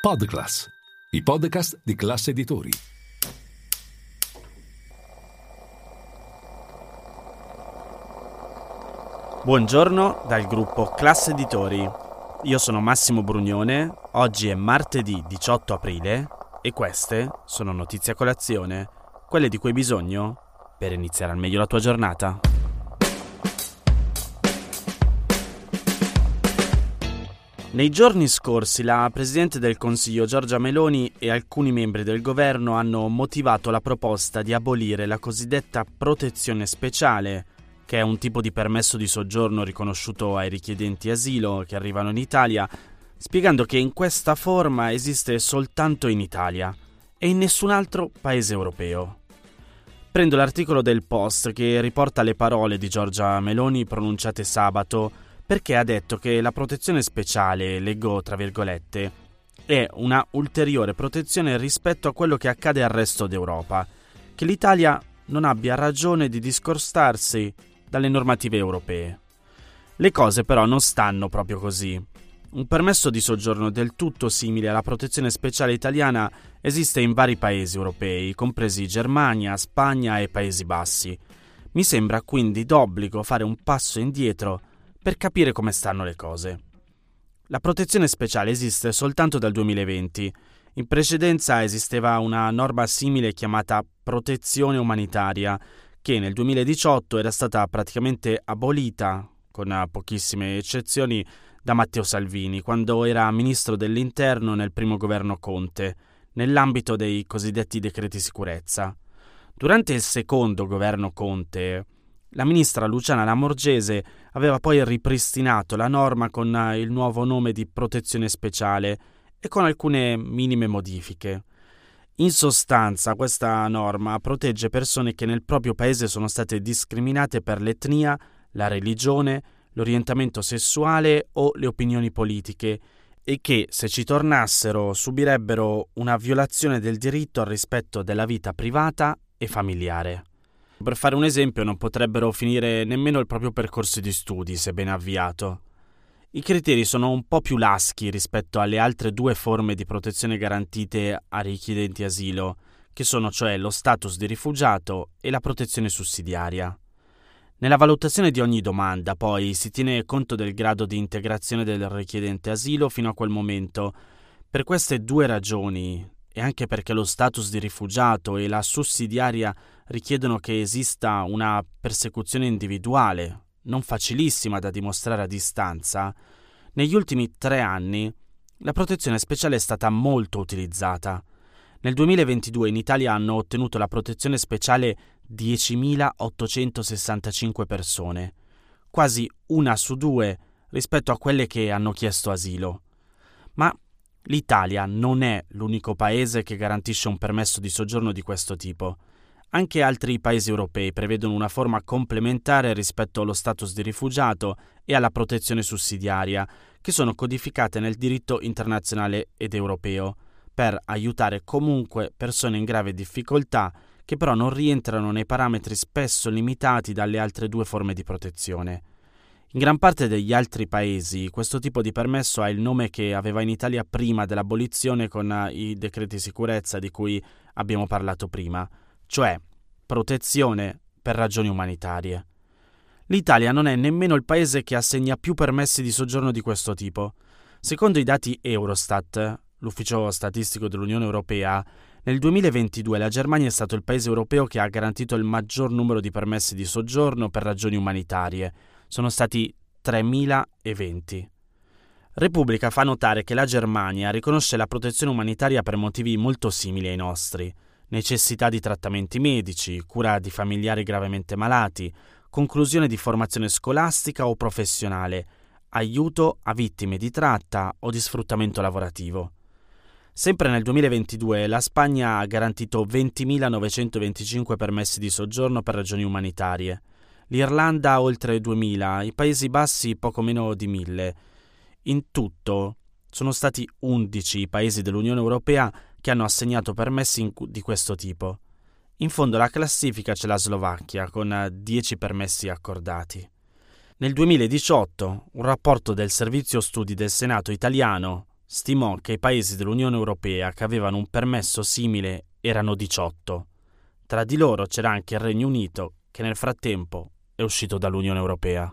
Podclass, i podcast di classe editori. Buongiorno dal gruppo Classe Editori. Io sono Massimo Brugnone, oggi è martedì 18 aprile e queste sono notizie a colazione, quelle di cui hai bisogno per iniziare al meglio la tua giornata. Nei giorni scorsi la Presidente del Consiglio Giorgia Meloni e alcuni membri del governo hanno motivato la proposta di abolire la cosiddetta protezione speciale, che è un tipo di permesso di soggiorno riconosciuto ai richiedenti asilo che arrivano in Italia, spiegando che in questa forma esiste soltanto in Italia e in nessun altro paese europeo. Prendo l'articolo del Post che riporta le parole di Giorgia Meloni pronunciate sabato perché ha detto che la protezione speciale, leggo tra virgolette, è una ulteriore protezione rispetto a quello che accade al resto d'Europa, che l'Italia non abbia ragione di discostarsi dalle normative europee. Le cose però non stanno proprio così. Un permesso di soggiorno del tutto simile alla protezione speciale italiana esiste in vari paesi europei, compresi Germania, Spagna e Paesi Bassi. Mi sembra quindi d'obbligo fare un passo indietro per capire come stanno le cose. La protezione speciale esiste soltanto dal 2020. In precedenza esisteva una norma simile chiamata protezione umanitaria, che nel 2018 era stata praticamente abolita, con pochissime eccezioni, da Matteo Salvini, quando era ministro dell'Interno nel primo governo Conte, nell'ambito dei cosiddetti decreti sicurezza. Durante il secondo governo Conte, la ministra Luciana Lamorgese aveva poi ripristinato la norma con eh, il nuovo nome di protezione speciale e con alcune minime modifiche. In sostanza, questa norma protegge persone che nel proprio paese sono state discriminate per l'etnia, la religione, l'orientamento sessuale o le opinioni politiche e che, se ci tornassero, subirebbero una violazione del diritto al rispetto della vita privata e familiare. Per fare un esempio, non potrebbero finire nemmeno il proprio percorso di studi, se ben avviato. I criteri sono un po' più laschi rispetto alle altre due forme di protezione garantite a richiedenti asilo, che sono cioè lo status di rifugiato e la protezione sussidiaria. Nella valutazione di ogni domanda, poi, si tiene conto del grado di integrazione del richiedente asilo fino a quel momento. Per queste due ragioni, e anche perché lo status di rifugiato e la sussidiaria richiedono che esista una persecuzione individuale, non facilissima da dimostrare a distanza, negli ultimi tre anni la protezione speciale è stata molto utilizzata. Nel 2022 in Italia hanno ottenuto la protezione speciale 10.865 persone, quasi una su due rispetto a quelle che hanno chiesto asilo. Ma l'Italia non è l'unico paese che garantisce un permesso di soggiorno di questo tipo. Anche altri paesi europei prevedono una forma complementare rispetto allo status di rifugiato e alla protezione sussidiaria, che sono codificate nel diritto internazionale ed europeo, per aiutare comunque persone in grave difficoltà che però non rientrano nei parametri spesso limitati dalle altre due forme di protezione. In gran parte degli altri paesi questo tipo di permesso ha il nome che aveva in Italia prima dell'abolizione con i decreti sicurezza di cui abbiamo parlato prima cioè protezione per ragioni umanitarie. L'Italia non è nemmeno il paese che assegna più permessi di soggiorno di questo tipo. Secondo i dati Eurostat, l'ufficio statistico dell'Unione Europea, nel 2022 la Germania è stato il paese europeo che ha garantito il maggior numero di permessi di soggiorno per ragioni umanitarie. Sono stati 3.020. Repubblica fa notare che la Germania riconosce la protezione umanitaria per motivi molto simili ai nostri necessità di trattamenti medici, cura di familiari gravemente malati, conclusione di formazione scolastica o professionale, aiuto a vittime di tratta o di sfruttamento lavorativo. Sempre nel 2022 la Spagna ha garantito 20.925 permessi di soggiorno per ragioni umanitarie, l'Irlanda oltre 2.000, i Paesi Bassi poco meno di 1.000. In tutto sono stati 11 i paesi dell'Unione Europea che hanno assegnato permessi di questo tipo. In fondo alla classifica c'è la Slovacchia con 10 permessi accordati. Nel 2018 un rapporto del Servizio Studi del Senato italiano, stimò che i paesi dell'Unione Europea che avevano un permesso simile erano 18. Tra di loro c'era anche il Regno Unito, che nel frattempo è uscito dall'Unione Europea.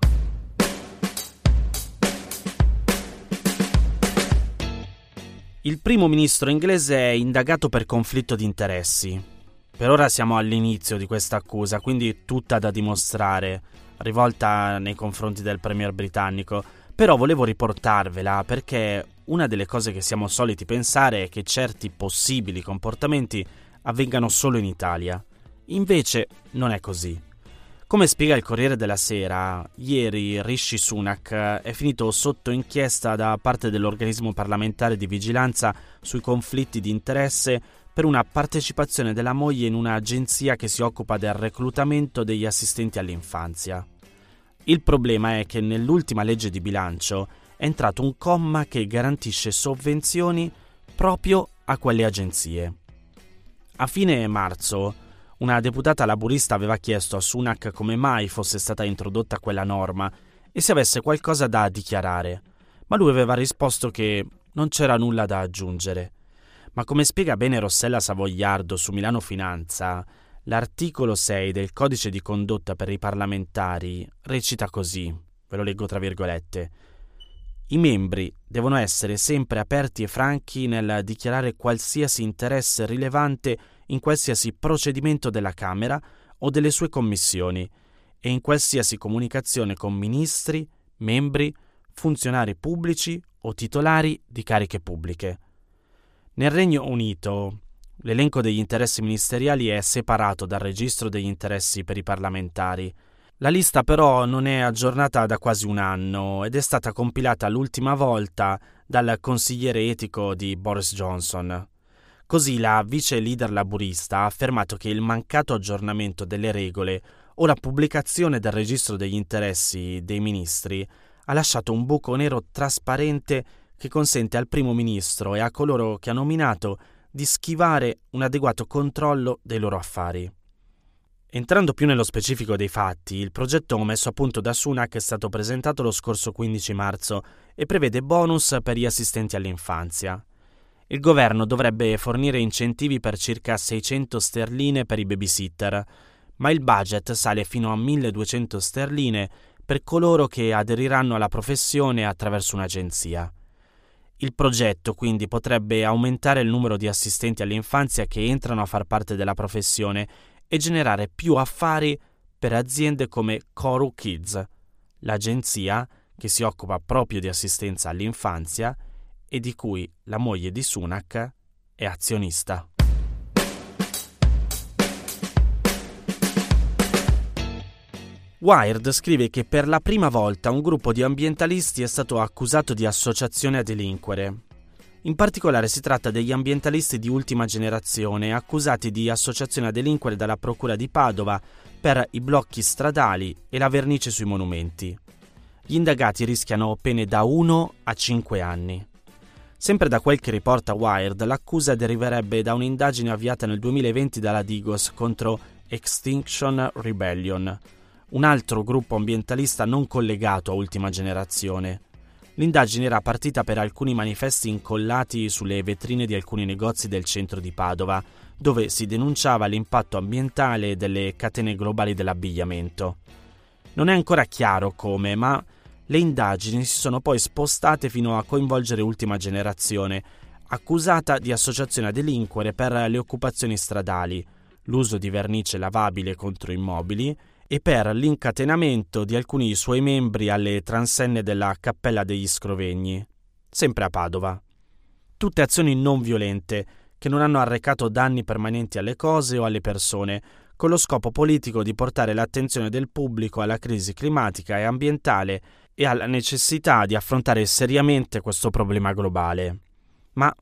Il primo ministro inglese è indagato per conflitto di interessi. Per ora siamo all'inizio di questa accusa, quindi tutta da dimostrare, rivolta nei confronti del premier britannico. Però volevo riportarvela perché una delle cose che siamo soliti pensare è che certi possibili comportamenti avvengano solo in Italia. Invece non è così. Come spiega il Corriere della Sera, ieri Rishi Sunak è finito sotto inchiesta da parte dell'organismo parlamentare di vigilanza sui conflitti di interesse per una partecipazione della moglie in un'agenzia che si occupa del reclutamento degli assistenti all'infanzia. Il problema è che nell'ultima legge di bilancio è entrato un comma che garantisce sovvenzioni proprio a quelle agenzie. A fine marzo una deputata laburista aveva chiesto a Sunak come mai fosse stata introdotta quella norma e se avesse qualcosa da dichiarare, ma lui aveva risposto che non c'era nulla da aggiungere. Ma come spiega bene Rossella Savogliardo su Milano Finanza, l'articolo 6 del codice di condotta per i parlamentari recita così, ve lo leggo tra virgolette. I membri devono essere sempre aperti e franchi nel dichiarare qualsiasi interesse rilevante in qualsiasi procedimento della Camera o delle sue commissioni e in qualsiasi comunicazione con ministri, membri, funzionari pubblici o titolari di cariche pubbliche. Nel Regno Unito l'elenco degli interessi ministeriali è separato dal registro degli interessi per i parlamentari. La lista però non è aggiornata da quasi un anno ed è stata compilata l'ultima volta dal consigliere etico di Boris Johnson. Così la vice leader laburista ha affermato che il mancato aggiornamento delle regole o la pubblicazione del registro degli interessi dei ministri ha lasciato un buco nero trasparente che consente al primo ministro e a coloro che ha nominato di schivare un adeguato controllo dei loro affari. Entrando più nello specifico dei fatti, il progetto messo a punto da Sunak è stato presentato lo scorso 15 marzo e prevede bonus per gli assistenti all'infanzia. Il governo dovrebbe fornire incentivi per circa 600 sterline per i babysitter, ma il budget sale fino a 1200 sterline per coloro che aderiranno alla professione attraverso un'agenzia. Il progetto quindi potrebbe aumentare il numero di assistenti all'infanzia che entrano a far parte della professione e generare più affari per aziende come Coru Kids, l'agenzia che si occupa proprio di assistenza all'infanzia e di cui la moglie di Sunak è azionista. Wired scrive che per la prima volta un gruppo di ambientalisti è stato accusato di associazione a delinquere. In particolare si tratta degli ambientalisti di ultima generazione accusati di associazione a delinquere dalla Procura di Padova per i blocchi stradali e la vernice sui monumenti. Gli indagati rischiano pene da 1 a 5 anni. Sempre da quel che riporta Wired, l'accusa deriverebbe da un'indagine avviata nel 2020 dalla Digos contro Extinction Rebellion, un altro gruppo ambientalista non collegato a ultima generazione. L'indagine era partita per alcuni manifesti incollati sulle vetrine di alcuni negozi del centro di Padova, dove si denunciava l'impatto ambientale delle catene globali dell'abbigliamento. Non è ancora chiaro come, ma le indagini si sono poi spostate fino a coinvolgere Ultima Generazione, accusata di associazione a delinquere per le occupazioni stradali, l'uso di vernice lavabile contro immobili e per l'incatenamento di alcuni suoi membri alle transenne della Cappella degli Scrovegni, sempre a Padova. Tutte azioni non violente che non hanno arrecato danni permanenti alle cose o alle persone, con lo scopo politico di portare l'attenzione del pubblico alla crisi climatica e ambientale e alla necessità di affrontare seriamente questo problema globale. Ma,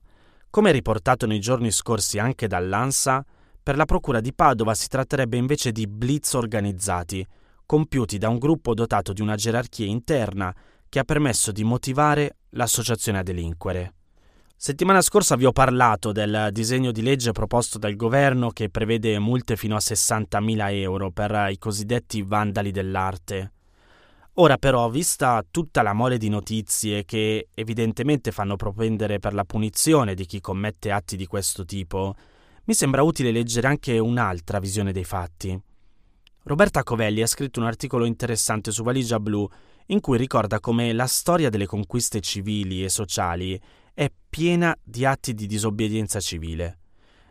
come riportato nei giorni scorsi anche dall'ANSA, per la Procura di Padova si tratterebbe invece di blitz organizzati, compiuti da un gruppo dotato di una gerarchia interna che ha permesso di motivare l'associazione a delinquere. Settimana scorsa vi ho parlato del disegno di legge proposto dal governo che prevede multe fino a 60.000 euro per i cosiddetti vandali dell'arte. Ora però, vista tutta la mole di notizie che evidentemente fanno propendere per la punizione di chi commette atti di questo tipo, mi sembra utile leggere anche un'altra visione dei fatti. Roberta Covelli ha scritto un articolo interessante su Valigia Blu in cui ricorda come la storia delle conquiste civili e sociali è piena di atti di disobbedienza civile.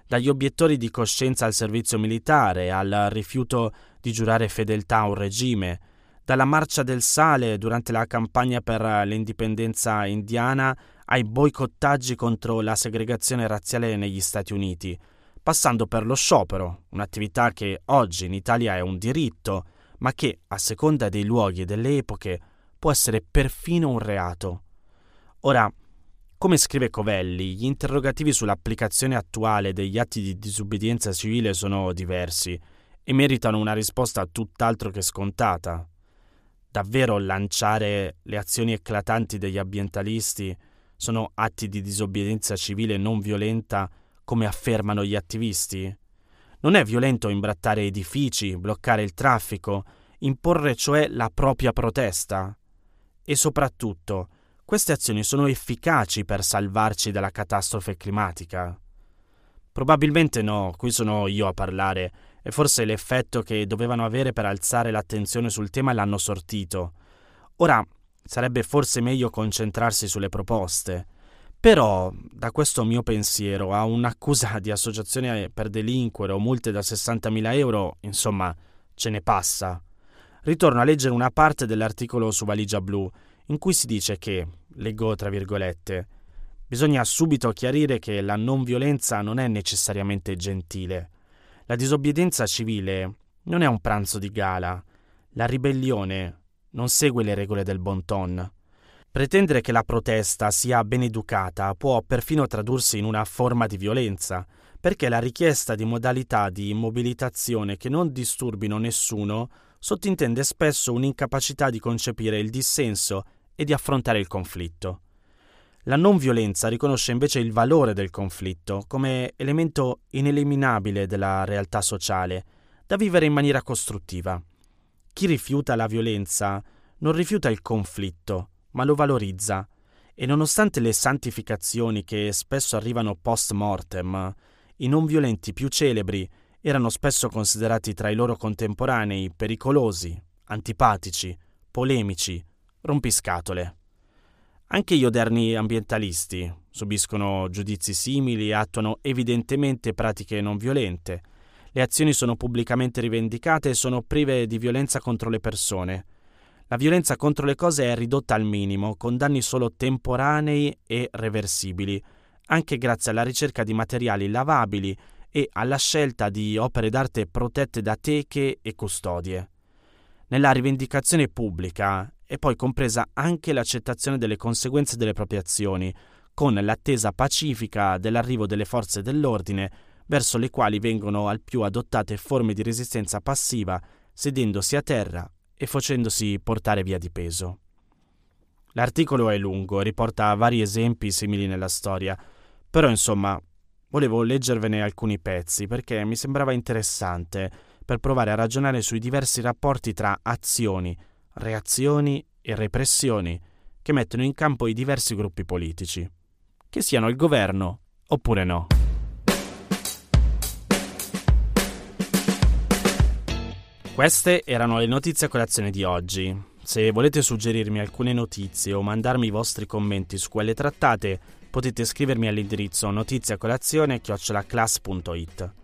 Dagli obiettori di coscienza al servizio militare, al rifiuto di giurare fedeltà a un regime, dalla marcia del sale durante la campagna per l'indipendenza indiana ai boicottaggi contro la segregazione razziale negli Stati Uniti, passando per lo sciopero, un'attività che oggi in Italia è un diritto, ma che, a seconda dei luoghi e delle epoche, può essere perfino un reato. Ora, come scrive Covelli, gli interrogativi sull'applicazione attuale degli atti di disobbedienza civile sono diversi e meritano una risposta tutt'altro che scontata davvero lanciare le azioni eclatanti degli ambientalisti sono atti di disobbedienza civile non violenta come affermano gli attivisti? Non è violento imbrattare edifici, bloccare il traffico, imporre cioè la propria protesta? E soprattutto, queste azioni sono efficaci per salvarci dalla catastrofe climatica? Probabilmente no, qui sono io a parlare e forse l'effetto che dovevano avere per alzare l'attenzione sul tema l'hanno sortito. Ora sarebbe forse meglio concentrarsi sulle proposte. Però, da questo mio pensiero a un'accusa di associazione per delinquere o multe da 60.000 euro, insomma, ce ne passa. Ritorno a leggere una parte dell'articolo su Valigia Blu, in cui si dice che, leggo tra virgolette, bisogna subito chiarire che la non violenza non è necessariamente gentile. La disobbedienza civile non è un pranzo di gala. La ribellione non segue le regole del bon ton. Pretendere che la protesta sia ben educata può perfino tradursi in una forma di violenza, perché la richiesta di modalità di mobilitazione che non disturbino nessuno sottintende spesso un'incapacità di concepire il dissenso e di affrontare il conflitto. La non violenza riconosce invece il valore del conflitto come elemento ineliminabile della realtà sociale, da vivere in maniera costruttiva. Chi rifiuta la violenza non rifiuta il conflitto, ma lo valorizza, e nonostante le santificazioni che spesso arrivano post mortem, i non violenti più celebri erano spesso considerati tra i loro contemporanei pericolosi, antipatici, polemici, rompiscatole. Anche gli odierni ambientalisti subiscono giudizi simili e attuano evidentemente pratiche non violente. Le azioni sono pubblicamente rivendicate e sono prive di violenza contro le persone. La violenza contro le cose è ridotta al minimo, con danni solo temporanei e reversibili, anche grazie alla ricerca di materiali lavabili e alla scelta di opere d'arte protette da teche e custodie. Nella rivendicazione pubblica è poi compresa anche l'accettazione delle conseguenze delle proprie azioni, con l'attesa pacifica dell'arrivo delle forze dell'ordine, verso le quali vengono al più adottate forme di resistenza passiva, sedendosi a terra e facendosi portare via di peso. L'articolo è lungo e riporta vari esempi simili nella storia, però insomma volevo leggervene alcuni pezzi perché mi sembrava interessante per provare a ragionare sui diversi rapporti tra azioni, reazioni e repressioni che mettono in campo i diversi gruppi politici, che siano il governo oppure no. Queste erano le notizie a colazione di oggi. Se volete suggerirmi alcune notizie o mandarmi i vostri commenti su quelle trattate, potete scrivermi all'indirizzo notiziacolazione.it.